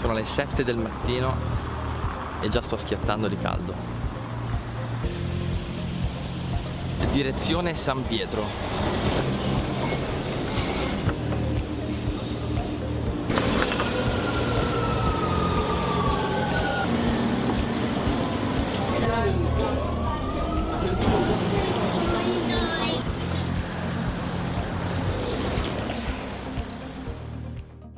Sono le 7 del mattino e già sto schiattando di caldo. Direzione San Pietro.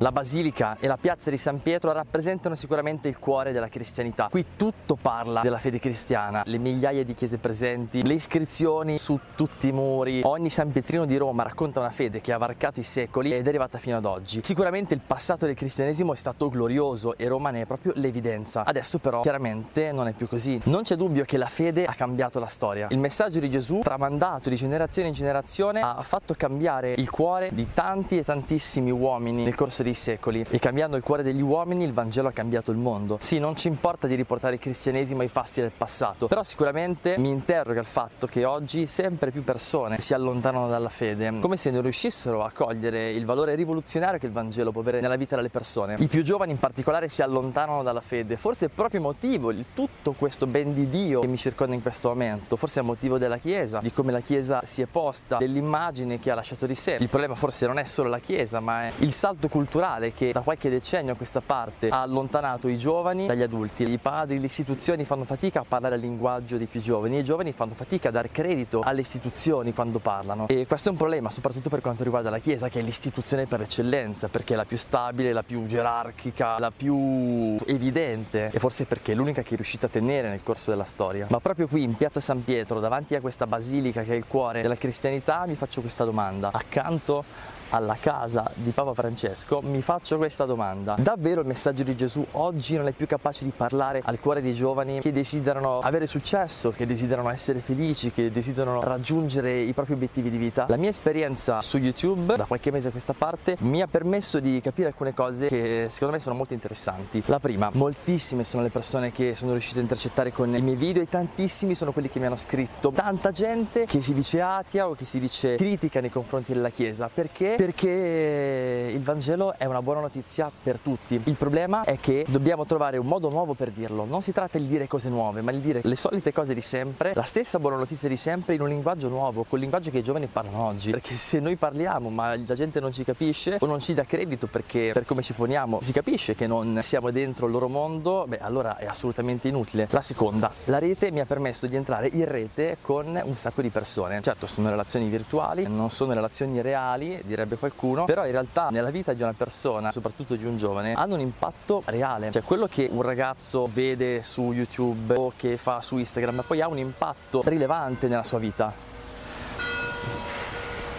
La basilica e la piazza di San Pietro rappresentano sicuramente il cuore della cristianità. Qui tutto parla della fede cristiana, le migliaia di chiese presenti, le iscrizioni su tutti i muri. Ogni San Pietrino di Roma racconta una fede che ha varcato i secoli ed è arrivata fino ad oggi. Sicuramente il passato del cristianesimo è stato glorioso e Roma ne è proprio l'evidenza. Adesso però chiaramente non è più così. Non c'è dubbio che la fede ha cambiato la storia. Il messaggio di Gesù, tramandato di generazione in generazione, ha fatto cambiare il cuore di tanti e tantissimi uomini nel corso di dei secoli e cambiando il cuore degli uomini il Vangelo ha cambiato il mondo. Sì, non ci importa di riportare il cristianesimo ai fasti del passato, però sicuramente mi interroga il fatto che oggi sempre più persone si allontanano dalla fede, come se non riuscissero a cogliere il valore rivoluzionario che il Vangelo può avere nella vita delle persone. I più giovani in particolare si allontanano dalla fede, forse è proprio motivo di tutto questo ben di Dio che mi circonda in questo momento, forse è motivo della Chiesa, di come la Chiesa si è posta, dell'immagine che ha lasciato di sé. Il problema forse non è solo la Chiesa, ma è il salto culturale culturale che da qualche decennio a questa parte ha allontanato i giovani dagli adulti. I padri, le istituzioni fanno fatica a parlare il linguaggio dei più giovani e i giovani fanno fatica a dar credito alle istituzioni quando parlano. E questo è un problema soprattutto per quanto riguarda la Chiesa, che è l'istituzione per eccellenza, perché è la più stabile, la più gerarchica, la più evidente e forse perché è l'unica che è riuscita a tenere nel corso della storia. Ma proprio qui in piazza San Pietro, davanti a questa basilica che è il cuore della cristianità, mi faccio questa domanda. Accanto alla casa di Papa Francesco, mi faccio questa domanda. Davvero il messaggio di Gesù oggi non è più capace di parlare al cuore dei giovani che desiderano avere successo, che desiderano essere felici, che desiderano raggiungere i propri obiettivi di vita? La mia esperienza su YouTube, da qualche mese a questa parte, mi ha permesso di capire alcune cose che secondo me sono molto interessanti. La prima, moltissime sono le persone che sono riuscite a intercettare con i miei video e tantissimi sono quelli che mi hanno scritto. Tanta gente che si dice atia o che si dice critica nei confronti della Chiesa. Perché? Perché il Vangelo è una buona notizia per tutti. Il problema è che dobbiamo trovare un modo nuovo per dirlo. Non si tratta di dire cose nuove, ma di dire le solite cose di sempre, la stessa buona notizia di sempre in un linguaggio nuovo, col linguaggio che i giovani parlano oggi. Perché se noi parliamo ma la gente non ci capisce o non ci dà credito perché per come ci poniamo si capisce che non siamo dentro il loro mondo, beh allora è assolutamente inutile. La seconda, la rete mi ha permesso di entrare in rete con un sacco di persone. Certo, sono relazioni virtuali, non sono relazioni reali, direbbe direbbe qualcuno, però in realtà nella vita di una persona, soprattutto di un giovane, hanno un impatto reale. Cioè quello che un ragazzo vede su YouTube o che fa su Instagram poi ha un impatto rilevante nella sua vita.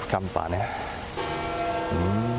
Campane. Mm.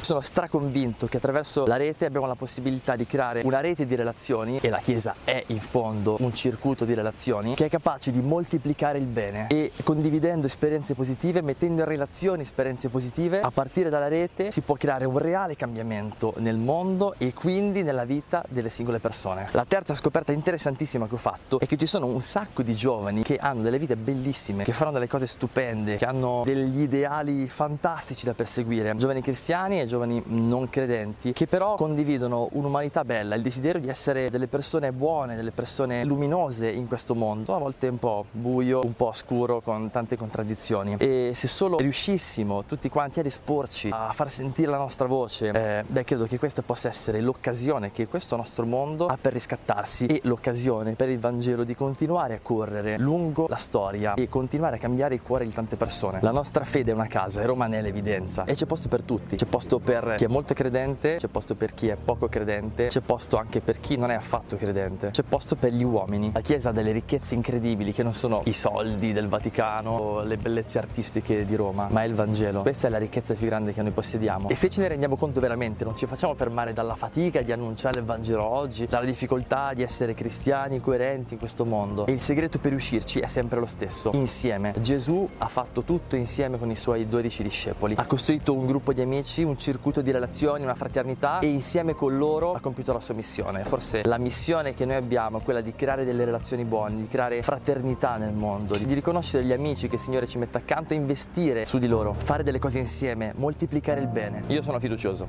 Sono straconvinto che attraverso la rete abbiamo la possibilità di creare una rete di relazioni e la Chiesa è in fondo un circuito di relazioni che è capace di moltiplicare il bene. E condividendo esperienze positive, mettendo in relazione esperienze positive, a partire dalla rete si può creare un reale cambiamento nel mondo e quindi nella vita delle singole persone. La terza scoperta interessantissima che ho fatto è che ci sono un sacco di giovani che hanno delle vite bellissime, che fanno delle cose stupende, che hanno degli ideali fantastici da perseguire, giovani cristiani cristiani e giovani non credenti che però condividono un'umanità bella, il desiderio di essere delle persone buone, delle persone luminose in questo mondo, a volte un po' buio, un po' scuro con tante contraddizioni e se solo riuscissimo tutti quanti ad esporci a far sentire la nostra voce, eh, beh credo che questa possa essere l'occasione che questo nostro mondo ha per riscattarsi e l'occasione per il Vangelo di continuare a correre lungo la storia e continuare a cambiare il cuore di tante persone. La nostra fede è una casa e Roma ne è l'evidenza e c'è posto per tutti, c'è posto posto per chi è molto credente, c'è posto per chi è poco credente, c'è posto anche per chi non è affatto credente, c'è posto per gli uomini. La Chiesa ha delle ricchezze incredibili che non sono i soldi del Vaticano o le bellezze artistiche di Roma, ma è il Vangelo. Questa è la ricchezza più grande che noi possediamo. E se ce ne rendiamo conto veramente, non ci facciamo fermare dalla fatica di annunciare il Vangelo oggi, dalla difficoltà di essere cristiani coerenti in questo mondo. E il segreto per riuscirci è sempre lo stesso, insieme. Gesù ha fatto tutto insieme con i suoi dodici discepoli. Ha costruito un gruppo di amici, un circuito di relazioni, una fraternità e insieme con loro ha compiuto la sua missione. Forse la missione che noi abbiamo è quella di creare delle relazioni buone, di creare fraternità nel mondo, di riconoscere gli amici che il Signore ci mette accanto e investire su di loro, fare delle cose insieme, moltiplicare il bene. Io sono fiducioso,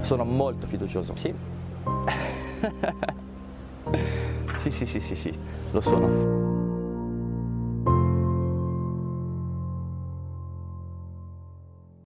sono molto fiducioso. Sì. sì, sì, sì, sì, sì, lo sono.